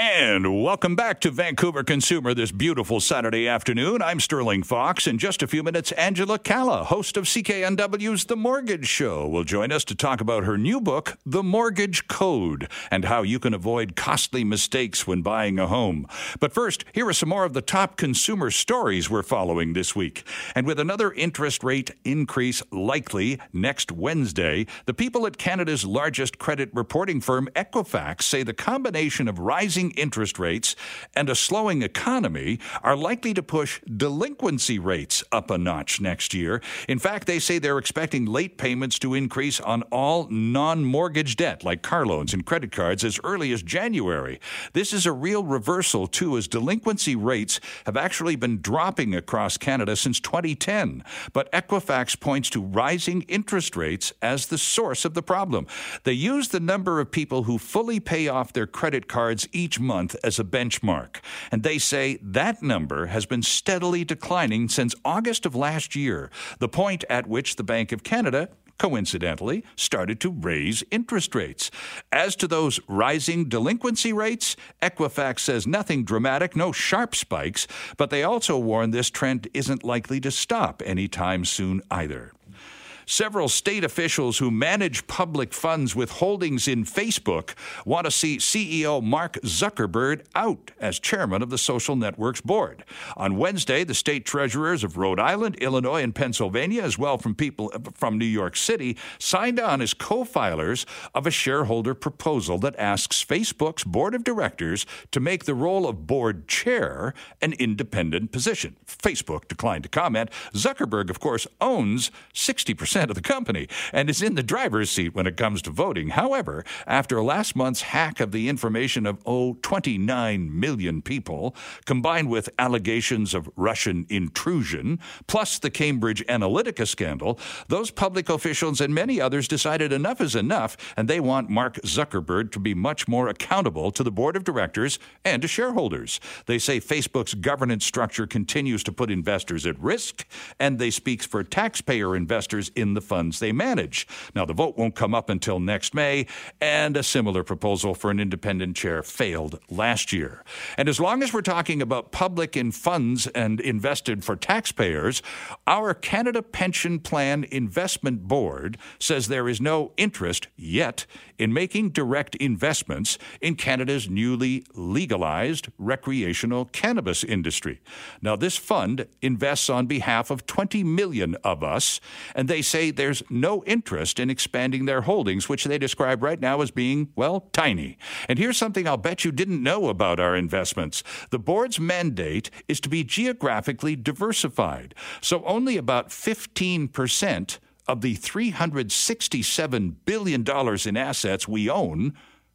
And welcome back to Vancouver Consumer this beautiful Saturday afternoon. I'm Sterling Fox. In just a few minutes, Angela Calla, host of CKNW's The Mortgage Show, will join us to talk about her new book, The Mortgage Code, and how you can avoid costly mistakes when buying a home. But first, here are some more of the top consumer stories we're following this week. And with another interest rate increase likely next Wednesday, the people at Canada's largest credit reporting firm, Equifax, say the combination of rising interest rates and a slowing economy are likely to push delinquency rates up a notch next year. In fact, they say they're expecting late payments to increase on all non mortgage debt, like car loans and credit cards, as early as January. This is a real reversal, too, as delinquency rates have actually been dropping across Canada since 2010. But Equifax points to rising interest rates as the source of the problem. They use the number of people who fully pay off their credit cards each month as a benchmark. And they say that number has been steadily declining since August of last year, the point at which the Bank of Canada coincidentally, started to raise interest rates. As to those rising delinquency rates, Equifax says nothing dramatic, no sharp spikes, but they also warn this trend isn't likely to stop anytime soon either. Several state officials who manage public funds with holdings in Facebook want to see CEO Mark Zuckerberg out as chairman of the social network's board. On Wednesday, the state treasurers of Rhode Island, Illinois, and Pennsylvania, as well from people from New York City, signed on as co-filers of a shareholder proposal that asks Facebook's board of directors to make the role of board chair an independent position. Facebook declined to comment. Zuckerberg, of course, owns 60% of the company and is in the driver's seat when it comes to voting. However, after last month's hack of the information of, oh, 29 million people, combined with allegations of Russian intrusion, plus the Cambridge Analytica scandal, those public officials and many others decided enough is enough, and they want Mark Zuckerberg to be much more accountable to the board of directors and to shareholders. They say Facebook's governance structure continues to put investors at risk, and they speak for taxpayer investors in in the funds they manage. Now, the vote won't come up until next May, and a similar proposal for an independent chair failed last year. And as long as we're talking about public in funds and invested for taxpayers, our Canada Pension Plan Investment Board says there is no interest yet in making direct investments in Canada's newly legalized recreational cannabis industry. Now, this fund invests on behalf of 20 million of us, and they say say there's no interest in expanding their holdings, which they describe right now as being, well, tiny. And here's something I'll bet you didn't know about our investments. The board's mandate is to be geographically diversified. So only about 15% of the $367 billion in assets we own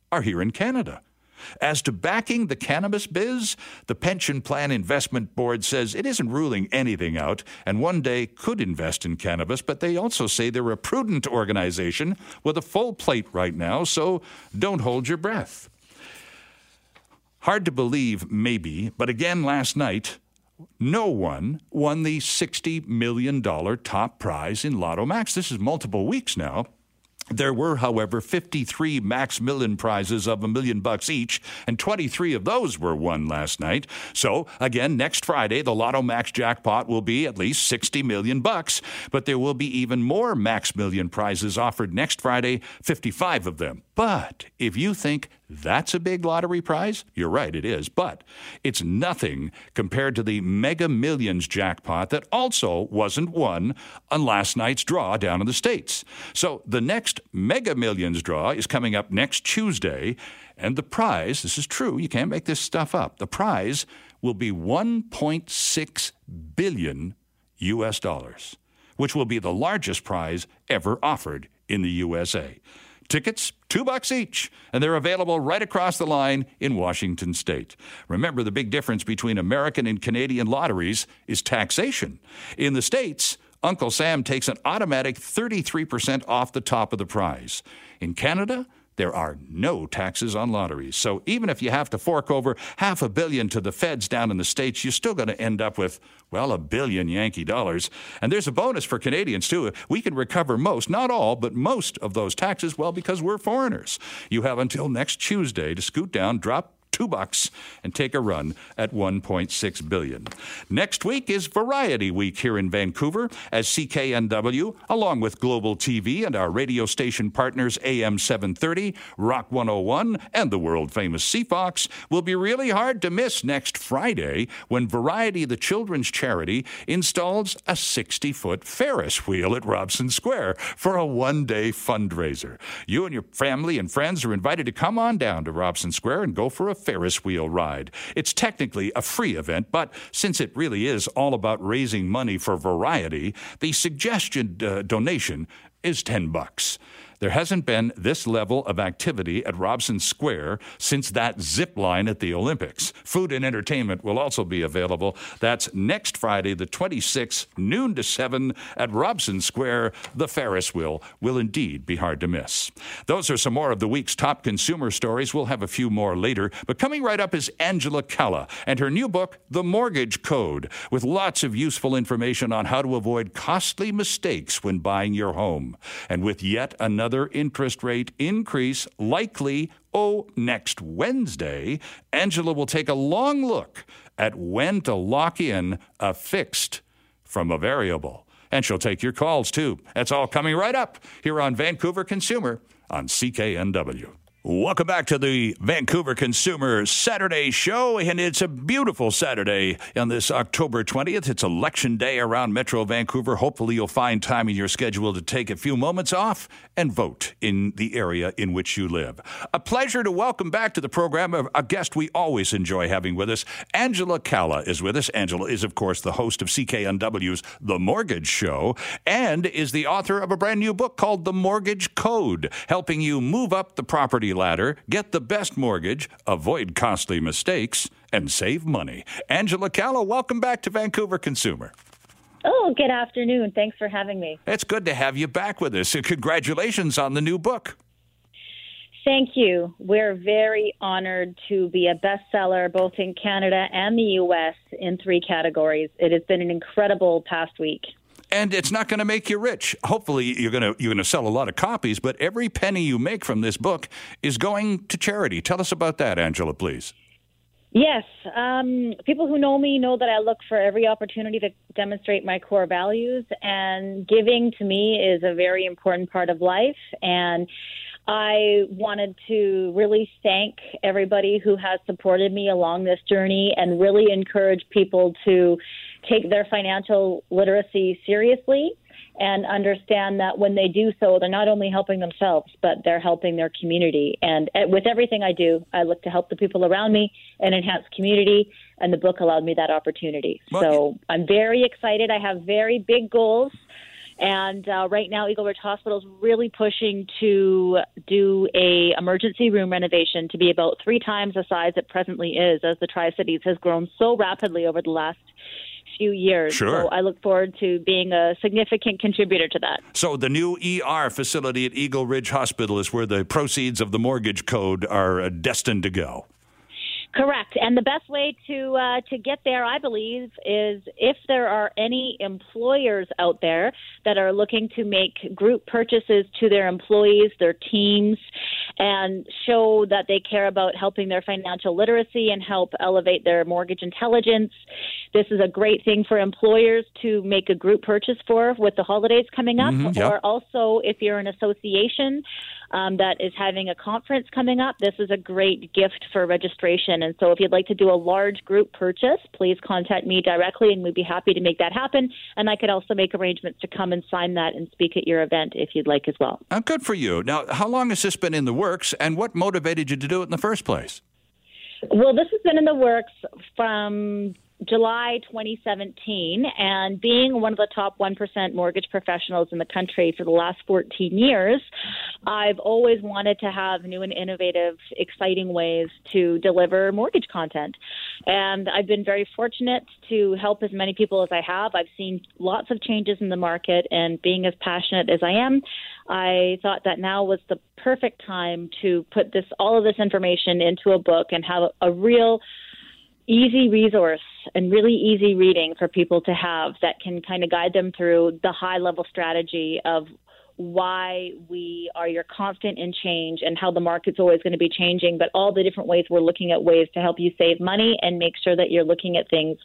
are here in Canada. As to backing the cannabis biz, the Pension Plan Investment Board says it isn't ruling anything out and one day could invest in cannabis, but they also say they're a prudent organization with a full plate right now, so don't hold your breath. Hard to believe, maybe, but again last night, no one won the $60 million top prize in Lotto Max. This is multiple weeks now. There were, however, 53 Max Million prizes of a million bucks each, and 23 of those were won last night. So, again, next Friday, the Lotto Max jackpot will be at least 60 million bucks, but there will be even more Max Million prizes offered next Friday, 55 of them. But if you think that's a big lottery prize, you're right, it is. But it's nothing compared to the Mega Millions jackpot that also wasn't won on last night's draw down in the States. So the next Mega Millions draw is coming up next Tuesday. And the prize, this is true, you can't make this stuff up, the prize will be 1.6 billion US dollars, which will be the largest prize ever offered in the USA. Tickets, two bucks each, and they're available right across the line in Washington state. Remember, the big difference between American and Canadian lotteries is taxation. In the States, Uncle Sam takes an automatic 33% off the top of the prize. In Canada, there are no taxes on lotteries. So even if you have to fork over half a billion to the feds down in the States, you're still going to end up with, well, a billion Yankee dollars. And there's a bonus for Canadians, too. We can recover most, not all, but most of those taxes, well, because we're foreigners. You have until next Tuesday to scoot down, drop two bucks and take a run at 1.6 billion. Next week is Variety Week here in Vancouver as CKNW, along with Global TV and our radio station partners AM 730, Rock 101, and the world famous CFOX, will be really hard to miss next Friday when Variety, the children's charity, installs a 60 foot Ferris wheel at Robson Square for a one day fundraiser. You and your family and friends are invited to come on down to Robson Square and go for a Ferris wheel ride. It's technically a free event, but since it really is all about raising money for variety, the suggested uh, donation is 10 bucks. There hasn't been this level of activity at Robson Square since that zip line at the Olympics. Food and entertainment will also be available. That's next Friday, the 26th, noon to 7 at Robson Square. The Ferris wheel will indeed be hard to miss. Those are some more of the week's top consumer stories. We'll have a few more later. But coming right up is Angela Calla and her new book, The Mortgage Code, with lots of useful information on how to avoid costly mistakes when buying your home. And with yet another another interest rate increase likely, oh, next Wednesday, Angela will take a long look at when to lock in a fixed from a variable. And she'll take your calls too. That's all coming right up here on Vancouver Consumer on CKNW. Welcome back to the Vancouver Consumer Saturday Show, and it's a beautiful Saturday on this October 20th. It's election day around Metro Vancouver. Hopefully, you'll find time in your schedule to take a few moments off and vote in the area in which you live. A pleasure to welcome back to the program a guest we always enjoy having with us. Angela Calla is with us. Angela is, of course, the host of CKNW's The Mortgage Show and is the author of a brand new book called The Mortgage Code, helping you move up the property ladder, get the best mortgage, avoid costly mistakes, and save money. Angela Calla, welcome back to Vancouver Consumer. Oh, good afternoon. Thanks for having me. It's good to have you back with us. Congratulations on the new book. Thank you. We're very honored to be a bestseller both in Canada and the U.S. in three categories. It has been an incredible past week and it's not going to make you rich. Hopefully, you're going to you're going to sell a lot of copies, but every penny you make from this book is going to charity. Tell us about that, Angela, please. Yes, um, people who know me know that I look for every opportunity to demonstrate my core values, and giving to me is a very important part of life. And I wanted to really thank everybody who has supported me along this journey and really encourage people to take their financial literacy seriously and understand that when they do so, they're not only helping themselves, but they're helping their community. And uh, with everything I do, I look to help the people around me and enhance community. And the book allowed me that opportunity. Well, so I'm very excited. I have very big goals and uh, right now, Eagle Ridge Hospital is really pushing to do a emergency room renovation to be about three times the size it presently is, as the Tri Cities has grown so rapidly over the last few years. Sure. So I look forward to being a significant contributor to that. So the new ER facility at Eagle Ridge Hospital is where the proceeds of the mortgage code are uh, destined to go. Correct, and the best way to uh, to get there, I believe, is if there are any employers out there that are looking to make group purchases to their employees, their teams, and show that they care about helping their financial literacy and help elevate their mortgage intelligence. This is a great thing for employers to make a group purchase for with the holidays coming up, mm-hmm, yep. or also if you're an association um, that is having a conference coming up, this is a great gift for registration. And so if you'd like to do a large group purchase, please contact me directly and we'd be happy to make that happen. And I could also make arrangements to come and sign that and speak at your event if you'd like as well. Oh, good for you. Now, how long has this been in the works and what motivated you to do it in the first place? Well, this has been in the works from July 2017, and being one of the top 1% mortgage professionals in the country for the last 14 years, I've always wanted to have new and innovative, exciting ways to deliver mortgage content. And I've been very fortunate to help as many people as I have. I've seen lots of changes in the market, and being as passionate as I am, I thought that now was the perfect time to put this all of this information into a book and have a, a real easy resource and really easy reading for people to have that can kind of guide them through the high level strategy of why we are your constant in change and how the market's always going to be changing, but all the different ways we're looking at ways to help you save money and make sure that you're looking at things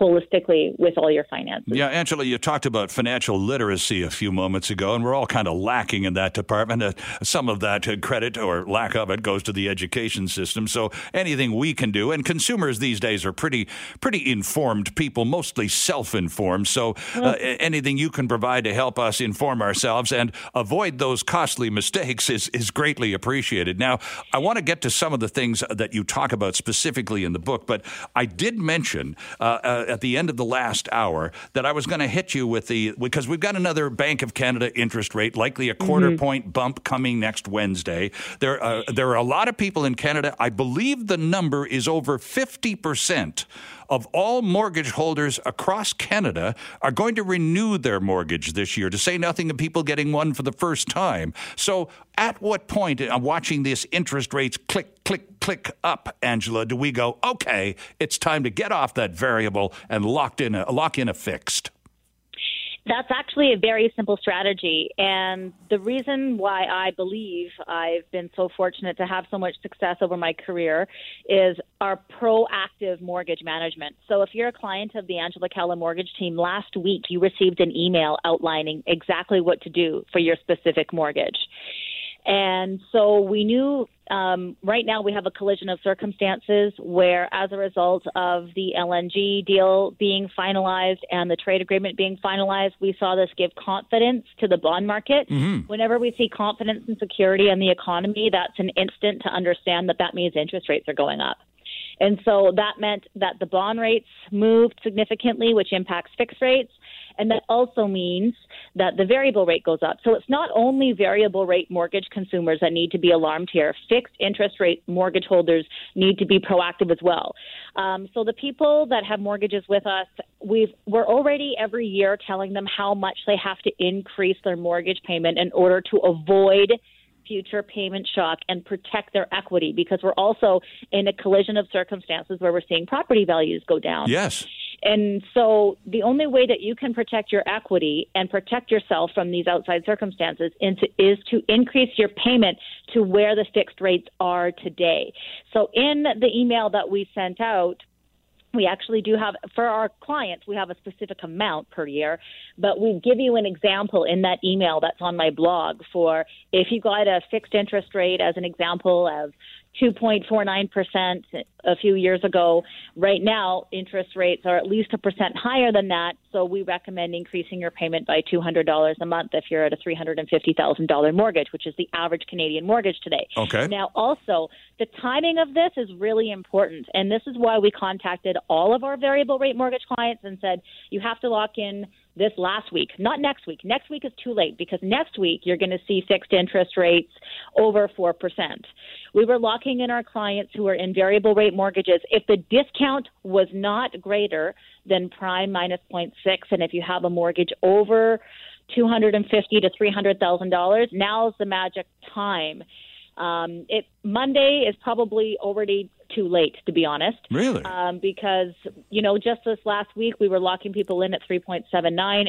holistically with all your finances. Yeah, Angela, you talked about financial literacy a few moments ago, and we're all kind of lacking in that department. Uh, some of that uh, credit or lack of it goes to the education system. So anything we can do, and consumers these days are pretty pretty informed people, mostly self-informed. So uh, anything you can provide to help us inform ourselves and avoid those costly mistakes is is greatly appreciated. Now, I want to get to some of the things that you talk about specifically in the book, but I did mention uh, uh at the end of the last hour that I was going to hit you with the because we've got another Bank of Canada interest rate, likely a quarter mm-hmm. point bump coming next Wednesday. There, uh, there are a lot of people in Canada. I believe the number is over fifty percent of all mortgage holders across Canada are going to renew their mortgage this year, to say nothing of people getting one for the first time. So, at what point, I'm uh, watching this interest rates click, click, click up, Angela, do we go, okay, it's time to get off that variable and locked in a, lock in a fixed? That's actually a very simple strategy. And the reason why I believe I've been so fortunate to have so much success over my career is our proactive mortgage management. So if you're a client of the Angela Calla mortgage team, last week you received an email outlining exactly what to do for your specific mortgage. And so we knew um, right now we have a collision of circumstances where, as a result of the LNG deal being finalized and the trade agreement being finalized, we saw this give confidence to the bond market. Mm-hmm. Whenever we see confidence and security in the economy, that's an instant to understand that that means interest rates are going up. And so that meant that the bond rates moved significantly, which impacts fixed rates. And that also means that the variable rate goes up. So it's not only variable rate mortgage consumers that need to be alarmed here. Fixed interest rate mortgage holders need to be proactive as well. Um, so the people that have mortgages with us, we've we're already every year telling them how much they have to increase their mortgage payment in order to avoid future payment shock and protect their equity because we're also in a collision of circumstances where we're seeing property values go down. Yes. And so the only way that you can protect your equity and protect yourself from these outside circumstances is to increase your payment to where the fixed rates are today. So in the email that we sent out, we actually do have for our clients we have a specific amount per year but we give you an example in that email that's on my blog for if you got a fixed interest rate as an example of 2.49% a few years ago. Right now, interest rates are at least a percent higher than that. So we recommend increasing your payment by $200 a month if you're at a $350,000 mortgage, which is the average Canadian mortgage today. Okay. Now, also, the timing of this is really important. And this is why we contacted all of our variable rate mortgage clients and said, you have to lock in this last week, not next week. Next week is too late because next week you're going to see fixed interest rates over 4%. We were locking in our clients who are in variable rate mortgages. If the discount was not greater than prime minus 0.6, and if you have a mortgage over 250 to $300,000, now's the magic time. Um, it Monday is probably already too late, to be honest. Really? Um, because, you know, just this last week we were locking people in at 3.79,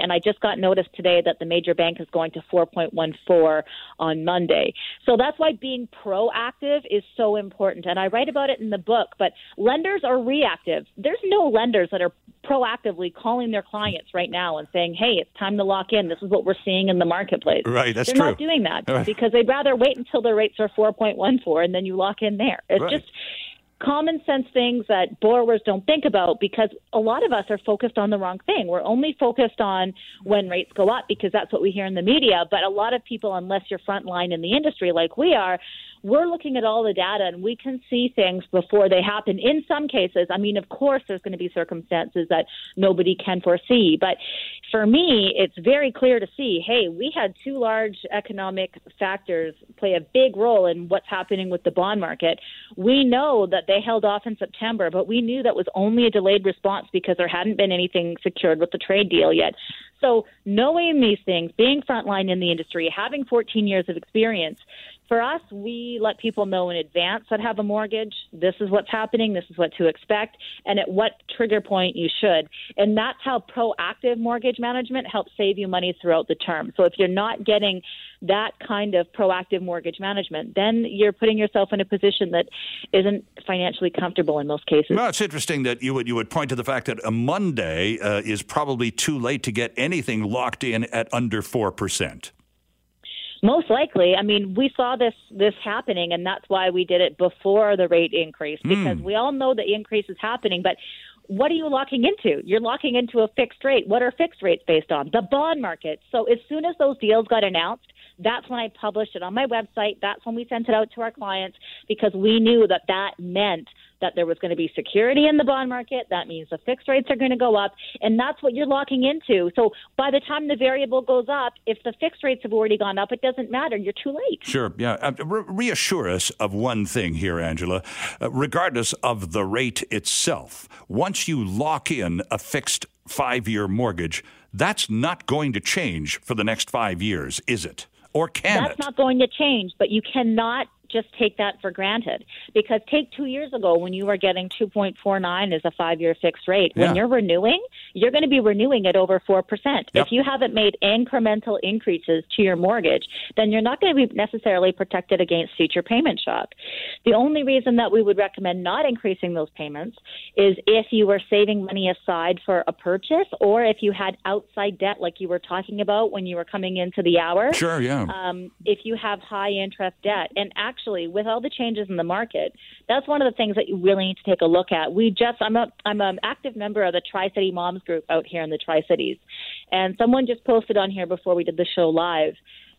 and I just got notice today that the major bank is going to 4.14 on Monday. So that's why being proactive is so important. And I write about it in the book, but lenders are reactive. There's no lenders that are proactively calling their clients right now and saying, hey, it's time to lock in. This is what we're seeing in the marketplace. Right, that's true. They're true. not doing that right. because they'd rather wait until their rates are 4.14 and then you lock in there. It's right. just common sense things that borrowers don't think about because a lot of us are focused on the wrong thing. We're only focused on when rates go up because that's what we hear in the media. But a lot of people, unless you're frontline in the industry like we are, we're looking at all the data and we can see things before they happen. In some cases, I mean, of course, there's going to be circumstances that nobody can foresee. But for me, it's very clear to see hey, we had two large economic factors play a big role in what's happening with the bond market. We know that they held off in September, but we knew that was only a delayed response because there hadn't been anything secured with the trade deal yet. So, knowing these things, being frontline in the industry, having 14 years of experience, for us, we let people know in advance that have a mortgage. This is what's happening. This is what to expect, and at what trigger point you should. And that's how proactive mortgage management helps save you money throughout the term. So if you're not getting that kind of proactive mortgage management, then you're putting yourself in a position that isn't financially comfortable in most cases. Well, it's interesting that you would you would point to the fact that a Monday uh, is probably too late to get anything locked in at under four percent. Most likely. I mean, we saw this this happening, and that's why we did it before the rate increase because mm. we all know the increase is happening. But what are you locking into? You're locking into a fixed rate. What are fixed rates based on? The bond market. So as soon as those deals got announced, that's when I published it on my website. That's when we sent it out to our clients because we knew that that meant that there was going to be security in the bond market. That means the fixed rates are going to go up, and that's what you're locking into. So by the time the variable goes up, if the fixed rates have already gone up, it doesn't matter. You're too late. Sure. Yeah. Uh, re- reassure us of one thing here, Angela. Uh, regardless of the rate itself, once you lock in a fixed five year mortgage, that's not going to change for the next five years, is it? Or can That's not going to change, but you cannot just take that for granted. Because take two years ago when you were getting 2.49 as a five year fixed rate, yeah. when you're renewing, you're going to be renewing at over 4%. Yep. If you haven't made incremental increases to your mortgage, then you're not going to be necessarily protected against future payment shock. The only reason that we would recommend not increasing those payments is if you were saving money aside for a purchase or if you had outside debt like you were talking about when you were coming into the hour. Sure, yeah. Um, if you have high interest debt. And actually, actually, with all the changes in the market, that's one of the things that you really need to take a look at. We just, I'm a, I'm an active member of the Tri City Moms Group out here in the Tri Cities, and someone just posted on here before we did the show live.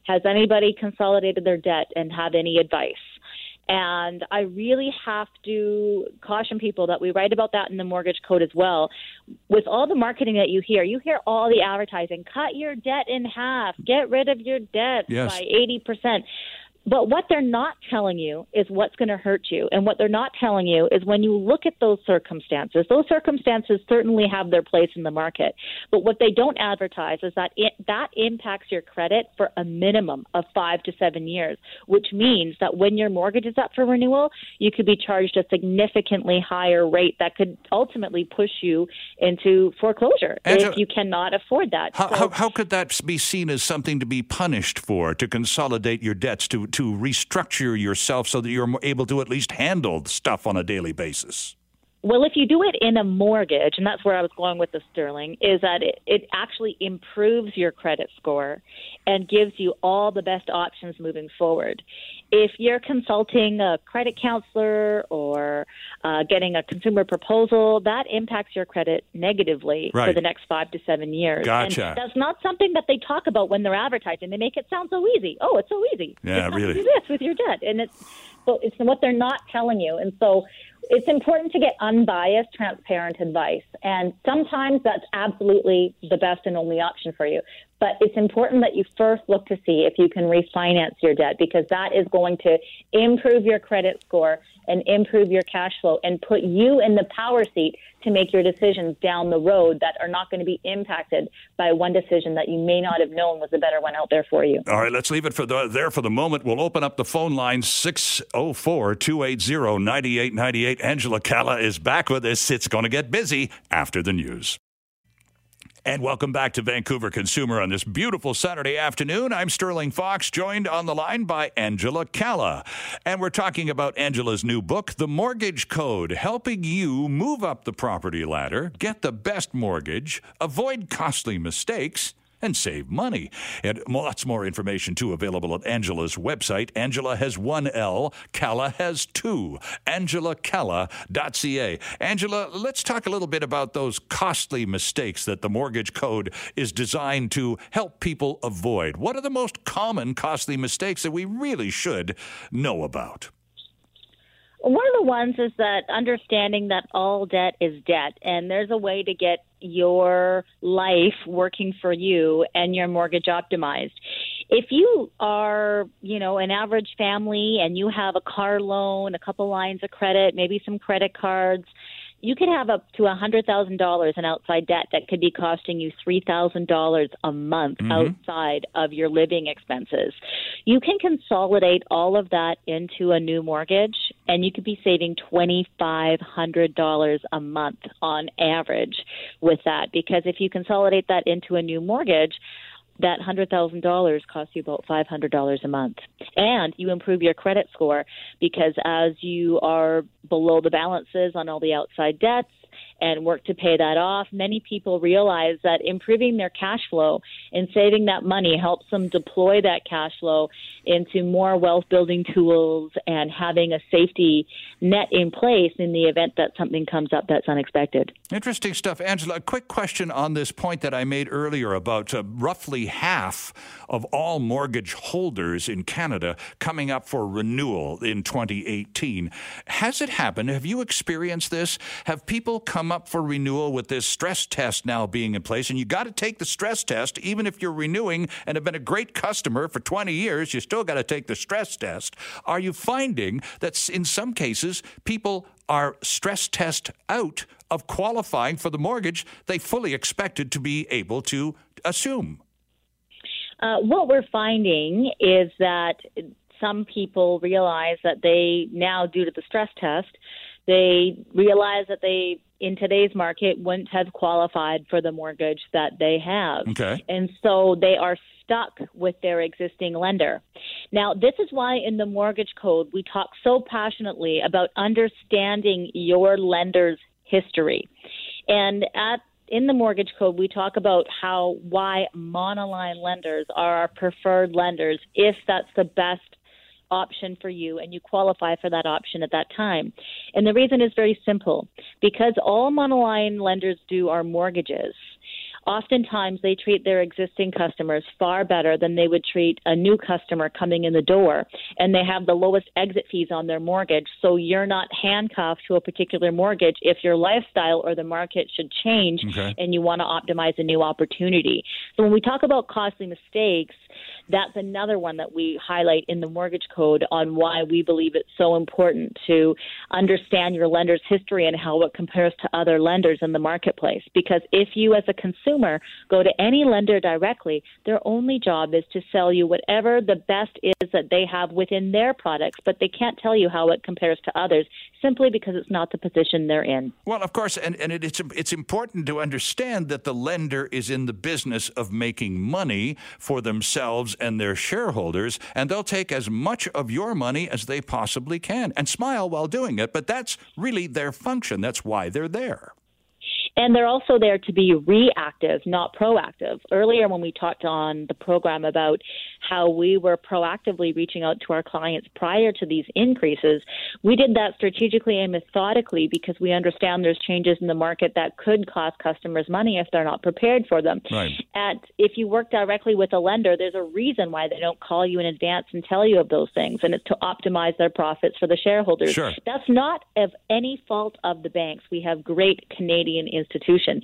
Has anybody consolidated their debt and have any advice? And I really have to caution people that we write about that in the mortgage code as well. With all the marketing that you hear, you hear all the advertising cut your debt in half, get rid of your debt yes. by 80%. But what they're not telling you is what's going to hurt you. And what they're not telling you is when you look at those circumstances, those circumstances certainly have their place in the market. But what they don't advertise is that it, that impacts your credit for a minimum of five to seven years, which means that when your mortgage is up for renewal, you could be charged a significantly higher rate that could ultimately push you into foreclosure and if you cannot afford that. How, so, how, how could that be seen as something to be punished for, to consolidate your debts, to to restructure yourself so that you're able to at least handle stuff on a daily basis? Well, if you do it in a mortgage, and that's where I was going with the Sterling, is that it, it actually improves your credit score and gives you all the best options moving forward. If you're consulting a credit counselor or uh, getting a consumer proposal, that impacts your credit negatively right. for the next five to seven years. Gotcha. And that's not something that they talk about when they're advertising. They make it sound so easy. Oh, it's so easy. Yeah, really. Do this with your debt, and it's so it's what they're not telling you. And so it's important to get unbiased, transparent advice. And sometimes that's absolutely the best and only option for you. But it's important that you first look to see if you can refinance your debt because that is going to improve your credit score and improve your cash flow and put you in the power seat to make your decisions down the road that are not going to be impacted by one decision that you may not have known was a better one out there for you. All right, let's leave it for the, there for the moment. We'll open up the phone line 604 280 9898. Angela Calla is back with us. It's going to get busy after the news. And welcome back to Vancouver Consumer on this beautiful Saturday afternoon. I'm Sterling Fox, joined on the line by Angela Calla. And we're talking about Angela's new book, The Mortgage Code, helping you move up the property ladder, get the best mortgage, avoid costly mistakes, and save money. And lots more information, too, available at Angela's website. Angela has one L, Calla has two. AngelaCalla.ca. Angela, let's talk a little bit about those costly mistakes that the mortgage code is designed to help people avoid. What are the most common costly mistakes that we really should know about? One of the ones is that understanding that all debt is debt, and there's a way to get your life working for you and your mortgage optimized. If you are, you know, an average family and you have a car loan, a couple lines of credit, maybe some credit cards, you could have up to a $100,000 in outside debt that could be costing you $3,000 a month mm-hmm. outside of your living expenses. You can consolidate all of that into a new mortgage and you could be saving $2,500 a month on average with that because if you consolidate that into a new mortgage, that $100,000 costs you about $500 a month. And you improve your credit score because as you are below the balances on all the outside debts, and work to pay that off. Many people realize that improving their cash flow and saving that money helps them deploy that cash flow into more wealth building tools and having a safety net in place in the event that something comes up that's unexpected. Interesting stuff. Angela, a quick question on this point that I made earlier about uh, roughly half of all mortgage holders in Canada coming up for renewal in 2018. Has it happened? Have you experienced this? Have people come up for renewal with this stress test now being in place? And you got to take the stress test, even if you're renewing and have been a great customer for 20 years, you still got to take the stress test. Are you finding that in some cases people are stress test out of qualifying for the mortgage they fully expected to be able to assume? Uh, what we're finding is that some people realize that they now, due to the stress test, they realize that they in today's market wouldn't have qualified for the mortgage that they have. Okay. And so they are stuck with their existing lender. Now, this is why in the mortgage code we talk so passionately about understanding your lender's history. And at in the mortgage code, we talk about how why monoline lenders are our preferred lenders if that's the best option for you and you qualify for that option at that time. And the reason is very simple because all monoline lenders do are mortgages oftentimes they treat their existing customers far better than they would treat a new customer coming in the door. And they have the lowest exit fees on their mortgage. So you're not handcuffed to a particular mortgage if your lifestyle or the market should change okay. and you want to optimize a new opportunity. So when we talk about costly mistakes, that's another one that we highlight in the mortgage code on why we believe it's so important to understand your lender's history and how it compares to other lenders in the marketplace. Because if you, as a consumer, go to any lender directly, their only job is to sell you whatever the best is that they have within their products, but they can't tell you how it compares to others simply because it's not the position they're in. Well, of course, and, and it, it's, it's important to understand that the lender is in the business of making money for themselves and their shareholders, and they'll take as much of your money as they possibly can and smile while doing it. But that's really their function. That's why they're there. And they're also there to be reactive, not proactive. Earlier, when we talked on the program about how we were proactively reaching out to our clients prior to these increases, we did that strategically and methodically because we understand there's changes in the market that could cost customers money if they're not prepared for them. Right. And if you work directly with a lender, there's a reason why they don't call you in advance and tell you of those things, and it's to optimize their profits for the shareholders. Sure. That's not of any fault of the banks. We have great Canadian institutions,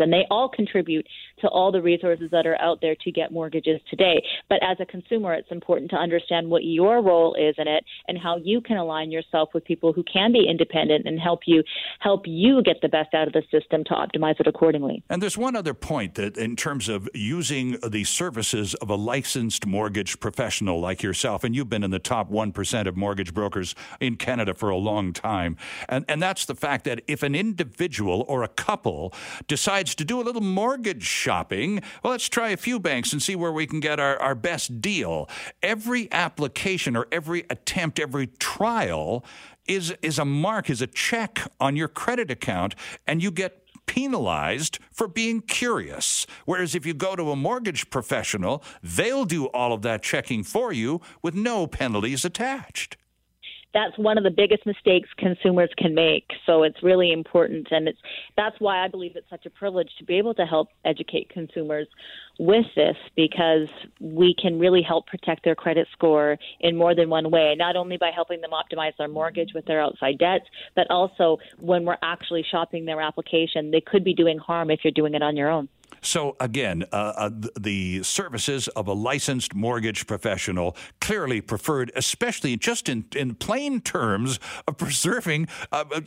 and they all contribute to all the resources that are out there to get mortgages today. But as a consumer, it's important to understand what your role is in it and how you can align yourself with people who can be independent and help you help you get the best out of the system to optimize it accordingly. And there's one other point that in terms of using the services of a licensed mortgage professional like yourself, and you've been in the top 1% of mortgage brokers in Canada for a long time, and, and that's the fact that if an individual or a couple decides to do a little mortgage shopping, well, let's try a few banks and see where we can get our, our best deal. Every application or every attempt, every trial is, is a mark, is a check on your credit account, and you get penalized for being curious. Whereas if you go to a mortgage professional, they'll do all of that checking for you with no penalties attached that's one of the biggest mistakes consumers can make. So it's really important, and it's that's why I believe it's such a privilege to be able to help educate consumers with this because we can really help protect their credit score in more than one way. Not only by helping them optimize their mortgage with their outside debts, but also when we're actually shopping their application, they could be doing harm if you're doing it on your own. So, again, uh, uh, the services of a licensed mortgage professional clearly preferred, especially just in, in plain terms of preserving. Uh, uh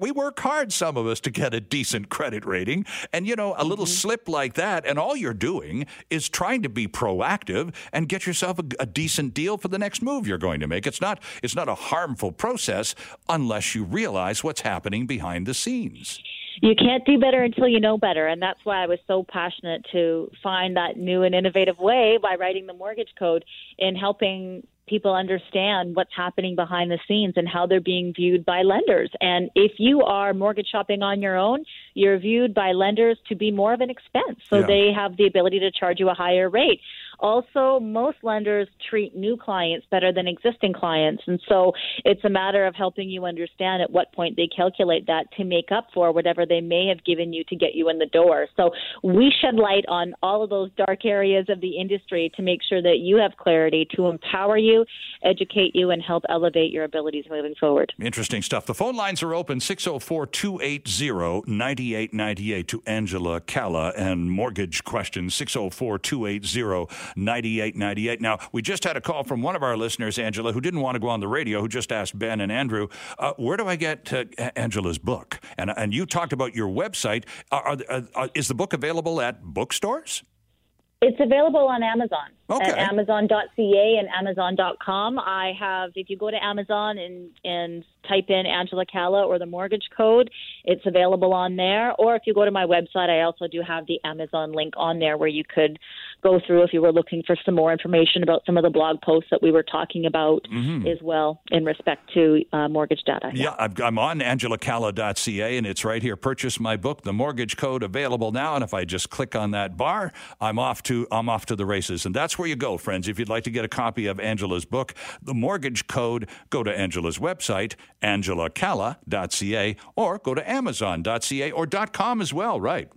we work hard, some of us, to get a decent credit rating. And, you know, a little mm-hmm. slip like that, and all you're doing is trying to be proactive and get yourself a, a decent deal for the next move you're going to make. It's not, it's not a harmful process unless you realize what's happening behind the scenes you can't do better until you know better. And that's why I was so passionate to find that new and innovative way by writing the mortgage code in helping people understand what's happening behind the scenes and how they're being viewed by lenders. And if you are mortgage shopping on your own, you're viewed by lenders to be more of an expense. So yeah. they have the ability to charge you a higher rate. Also, most lenders treat new clients better than existing clients. And so it's a matter of helping you understand at what point they calculate that to make up for whatever they may have given you to get you in the door. So we shed light on all of those dark areas of the industry to make sure that you have clarity to empower you, educate you, and help elevate your abilities moving forward. Interesting stuff. The phone lines are open 604 280 9898 to Angela Calla and mortgage questions 604 280 9898. Now, we just had a call from one of our listeners, Angela, who didn't want to go on the radio, who just asked Ben and Andrew, uh, where do I get uh, Angela's book? And, and you talked about your website. Are, are, are, is the book available at bookstores? It's available on Amazon okay. at amazon.ca and amazon.com. I have, if you go to Amazon and, and type in Angela Calla or the mortgage code, it's available on there. Or if you go to my website, I also do have the Amazon link on there where you could go through if you were looking for some more information about some of the blog posts that we were talking about mm-hmm. as well in respect to uh, mortgage data. Yeah, yeah I'm on angelacalla.ca and it's right here. Purchase my book, The Mortgage Code, available now. And if I just click on that bar, I'm off to I'm off to the races. And that's where you go, friends. If you'd like to get a copy of Angela's book, The Mortgage Code, go to Angela's website, angelacalla.ca, or go to amazon.ca or .com as well, right?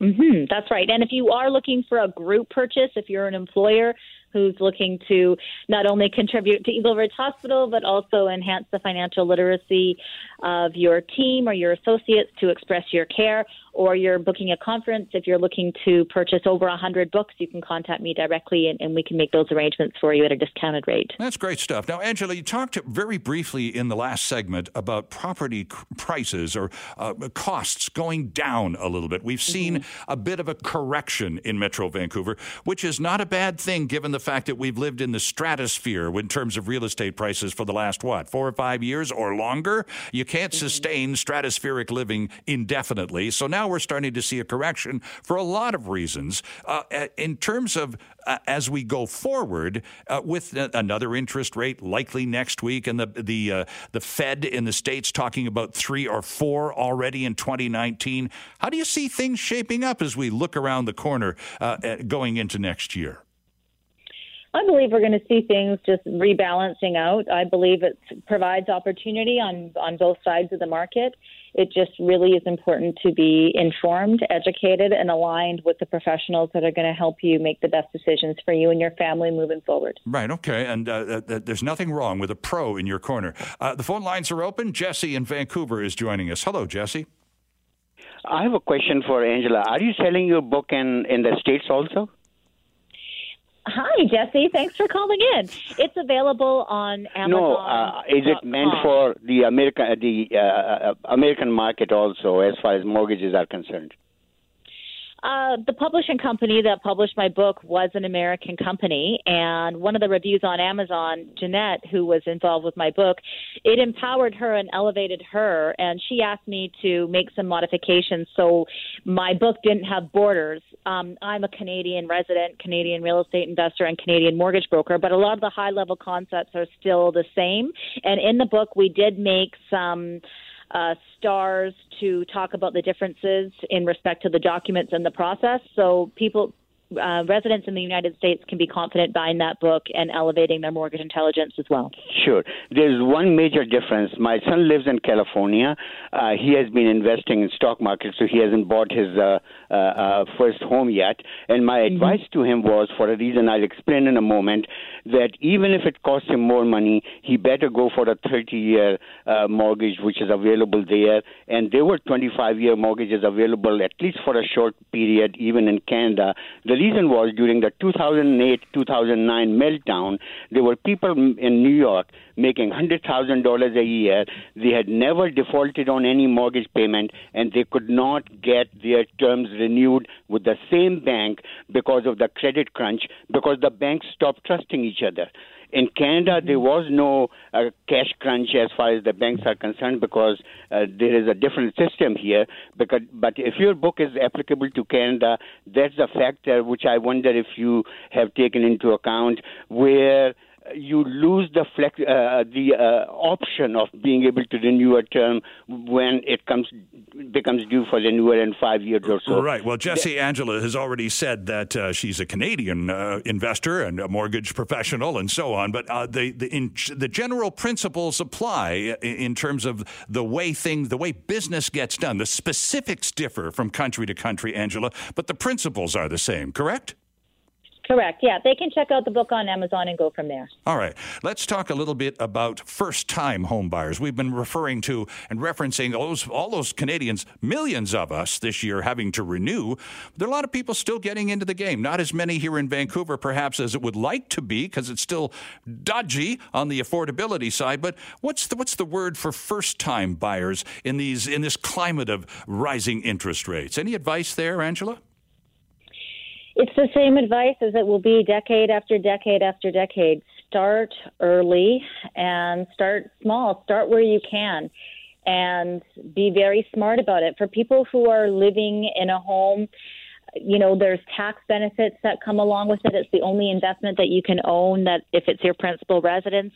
Mm-hmm, that's right. And if you are looking for a group purchase, if you're an employer who's looking to not only contribute to Eagle Ridge Hospital, but also enhance the financial literacy of your team or your associates to express your care, or you're booking a conference, if you're looking to purchase over 100 books, you can contact me directly and, and, we can make those arrangements for you at a discounted rate. That's great stuff. Now, Angela, you talked very briefly in the last segment about property prices or uh, costs going down a little bit. We've seen mm-hmm. a bit of a correction in Metro Vancouver, which is not a bad thing given the fact that we've lived in the stratosphere in terms of real estate prices for the last, what, four or five years or longer? You can't mm-hmm. sustain stratospheric living indefinitely. So now we're starting to see a correction for a lot of reasons. Uh, in terms of uh, as we go forward uh, with another interest rate likely next week, and the the uh, the Fed in the states talking about three or four already in 2019. How do you see things shaping up as we look around the corner uh, going into next year? I believe we're going to see things just rebalancing out. I believe it provides opportunity on on both sides of the market. It just really is important to be informed, educated, and aligned with the professionals that are going to help you make the best decisions for you and your family moving forward. Right. Okay. And uh, uh, there's nothing wrong with a pro in your corner. Uh, the phone lines are open. Jesse in Vancouver is joining us. Hello, Jesse. I have a question for Angela. Are you selling your book in in the states also? Hi, Jesse. Thanks for calling in. It's available on Amazon. No, uh, is it meant for the American the uh, uh, American market also, as far as mortgages are concerned? Uh, the publishing company that published my book was an American company, and one of the reviews on Amazon, Jeanette, who was involved with my book, it empowered her and elevated her, and she asked me to make some modifications so my book didn't have borders. Um, I'm a Canadian resident, Canadian real estate investor, and Canadian mortgage broker, but a lot of the high level concepts are still the same. And in the book, we did make some uh, stars to talk about the differences in respect to the documents and the process. So people uh, residents in the United States can be confident buying that book and elevating their mortgage intelligence as well. Sure. There's one major difference. My son lives in California. Uh, he has been investing in stock market, so he hasn't bought his uh, uh, uh first home yet. And my mm-hmm. advice to him was, for a reason I'll explain in a moment, that even if it costs him more money, he better go for a 30-year uh, mortgage, which is available there. And there were 25-year mortgages available at least for a short period, even in Canada. The the reason was during the 2008 2009 meltdown, there were people in New York making $100,000 a year. They had never defaulted on any mortgage payment, and they could not get their terms renewed with the same bank because of the credit crunch, because the banks stopped trusting each other. In Canada, there was no uh, cash crunch as far as the banks are concerned because uh, there is a different system here. Because, but if your book is applicable to Canada, that's a factor which I wonder if you have taken into account where you lose the flex, uh, the uh, option of being able to renew a term when it comes becomes due for renewal in five years or so. Right. Well, Jessie Angela has already said that uh, she's a Canadian uh, investor and a mortgage professional and so on. But uh, the the, in, the general principles apply in terms of the way things, the way business gets done. The specifics differ from country to country, Angela, but the principles are the same. Correct? Correct. Yeah, they can check out the book on Amazon and go from there. All right. Let's talk a little bit about first-time homebuyers. We've been referring to and referencing those, all those Canadians, millions of us this year having to renew. There are a lot of people still getting into the game. Not as many here in Vancouver, perhaps, as it would like to be, because it's still dodgy on the affordability side. But what's the, what's the word for first-time buyers in these in this climate of rising interest rates? Any advice there, Angela? It's the same advice as it will be decade after decade after decade. Start early and start small. Start where you can and be very smart about it. For people who are living in a home, you know, there's tax benefits that come along with it. It's the only investment that you can own that if it's your principal residence,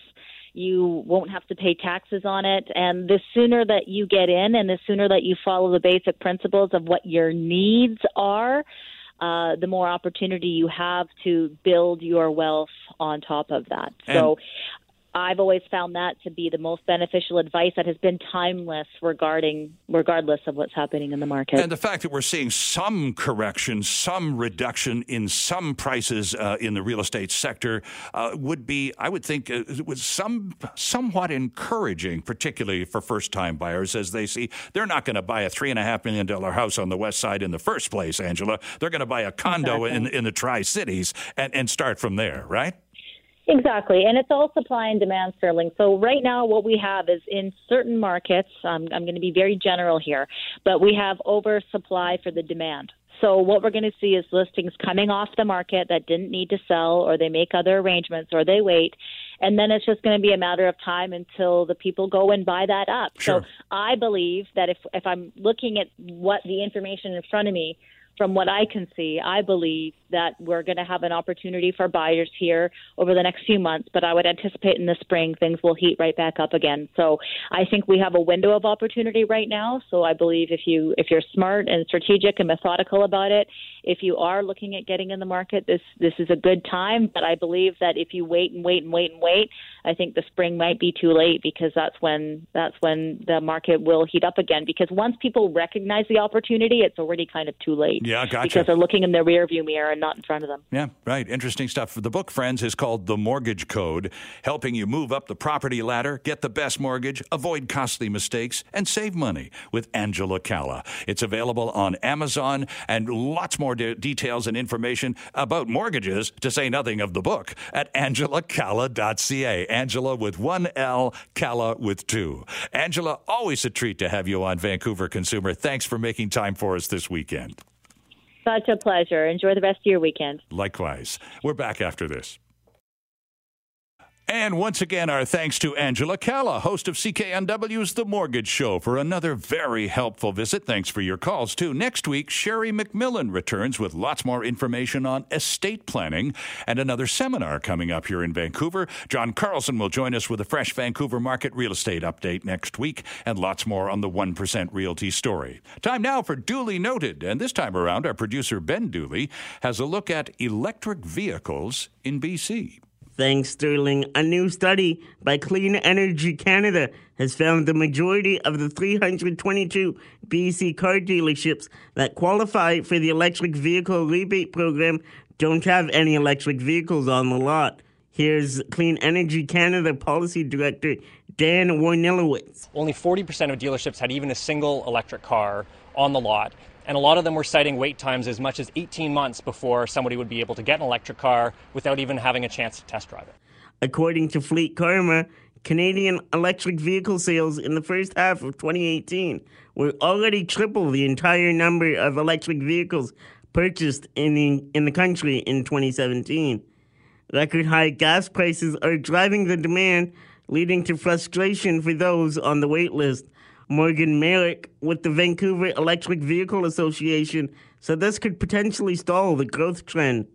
you won't have to pay taxes on it. And the sooner that you get in and the sooner that you follow the basic principles of what your needs are, uh, the more opportunity you have to build your wealth on top of that. And so I've always found that to be the most beneficial advice that has been timeless regarding regardless of what's happening in the market. And the fact that we're seeing some correction, some reduction in some prices uh, in the real estate sector uh, would be, I would think, uh, was some somewhat encouraging, particularly for first-time buyers, as they see they're not going to buy a three and a half million dollar house on the west side in the first place, Angela. They're going to buy a condo exactly. in in the Tri Cities and and start from there, right? Exactly, and it's all supply and demand, Sterling. So right now, what we have is in certain markets. Um, I'm going to be very general here, but we have oversupply for the demand. So what we're going to see is listings coming off the market that didn't need to sell, or they make other arrangements, or they wait, and then it's just going to be a matter of time until the people go and buy that up. Sure. So I believe that if if I'm looking at what the information in front of me, from what I can see, I believe that we're going to have an opportunity for buyers here over the next few months, but I would anticipate in the spring things will heat right back up again. So I think we have a window of opportunity right now. So I believe if you if you're smart and strategic and methodical about it, if you are looking at getting in the market, this this is a good time. But I believe that if you wait and wait and wait and wait, I think the spring might be too late because that's when that's when the market will heat up again. Because once people recognize the opportunity, it's already kind of too late. Yeah, gotcha. Because they're looking in their rearview mirror and not in front of them. Yeah, right. Interesting stuff. The book, friends, is called The Mortgage Code, helping you move up the property ladder, get the best mortgage, avoid costly mistakes, and save money with Angela Calla. It's available on Amazon and lots more de- details and information about mortgages, to say nothing of the book, at angelacalla.ca. Angela with one L, Calla with two. Angela, always a treat to have you on Vancouver Consumer. Thanks for making time for us this weekend. Such a pleasure. Enjoy the rest of your weekend. Likewise. We're back after this. And once again, our thanks to Angela Calla, host of CKNW's The Mortgage Show, for another very helpful visit. Thanks for your calls, too. Next week, Sherry McMillan returns with lots more information on estate planning and another seminar coming up here in Vancouver. John Carlson will join us with a fresh Vancouver market real estate update next week and lots more on the 1% Realty story. Time now for Duly Noted. And this time around, our producer, Ben Dooley, has a look at electric vehicles in BC. Thanks, Sterling. A new study by Clean Energy Canada has found the majority of the 322 BC car dealerships that qualify for the electric vehicle rebate program don't have any electric vehicles on the lot. Here's Clean Energy Canada Policy Director Dan Woynillowicz. Only 40% of dealerships had even a single electric car on the lot and a lot of them were citing wait times as much as 18 months before somebody would be able to get an electric car without even having a chance to test drive it. According to FleetCarma, Canadian electric vehicle sales in the first half of 2018 were already triple the entire number of electric vehicles purchased in the, in the country in 2017. Record high gas prices are driving the demand, leading to frustration for those on the wait list. Morgan Merrick with the Vancouver Electric Vehicle Association said this could potentially stall the growth trend.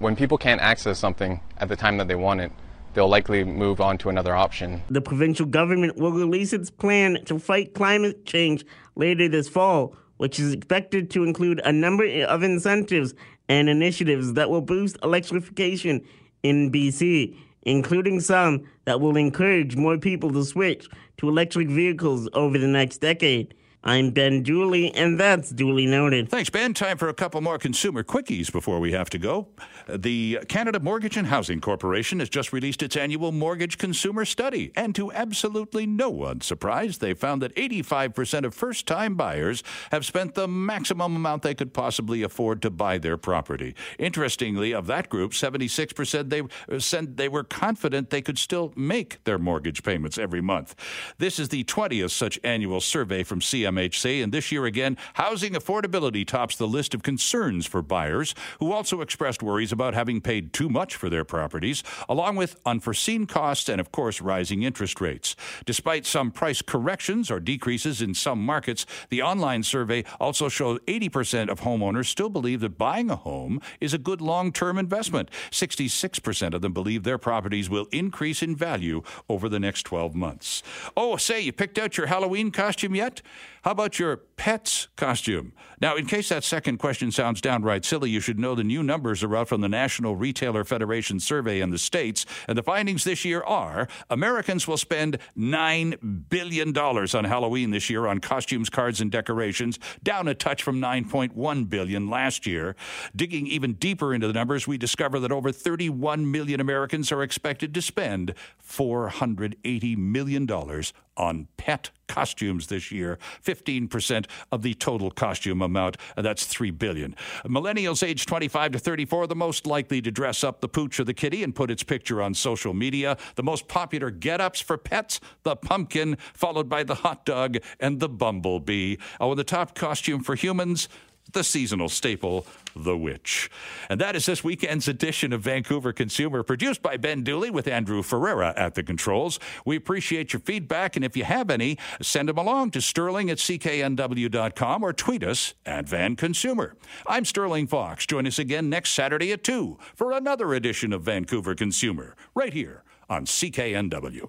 When people can't access something at the time that they want it, they'll likely move on to another option. The provincial government will release its plan to fight climate change later this fall, which is expected to include a number of incentives and initiatives that will boost electrification in BC including some that will encourage more people to switch to electric vehicles over the next decade. I'm Ben Dooley, and that's duly noted. Thanks, Ben. Time for a couple more consumer quickies before we have to go. The Canada Mortgage and Housing Corporation has just released its annual mortgage consumer study, and to absolutely no one's surprise, they found that 85% of first time buyers have spent the maximum amount they could possibly afford to buy their property. Interestingly, of that group, 76% they uh, said they were confident they could still make their mortgage payments every month. This is the 20th such annual survey from CMHC, and this year again, housing affordability tops the list of concerns for buyers who also expressed worries about having paid too much for their properties, along with unforeseen costs and, of course, rising interest rates. Despite some price corrections or decreases in some markets, the online survey also shows 80% of homeowners still believe that buying a home is a good long term investment. 66% of them believe their properties will increase in value over the next 12 months. Oh, say, you picked out your Halloween costume yet? How about your pet's costume? Now, in case that second question sounds downright silly, you should know the new numbers are out from the National Retailer Federation survey in the States, and the findings this year are Americans will spend $9 billion on Halloween this year on costumes, cards, and decorations, down a touch from 9.1 billion last year. Digging even deeper into the numbers, we discover that over 31 million Americans are expected to spend $480 million on pet costumes this year, 15% of the total costume amount. That's 3 billion. Millennials aged 25 to 34 are the most likely to dress up the pooch or the kitty and put its picture on social media. The most popular get-ups for pets, the pumpkin, followed by the hot dog and the bumblebee. Oh, and the top costume for humans, the seasonal staple, The Witch. And that is this weekend's edition of Vancouver Consumer, produced by Ben Dooley with Andrew Ferreira at the controls. We appreciate your feedback, and if you have any, send them along to sterling at cknw.com or tweet us at Van Consumer. I'm Sterling Fox. Join us again next Saturday at 2 for another edition of Vancouver Consumer, right here on CKNW.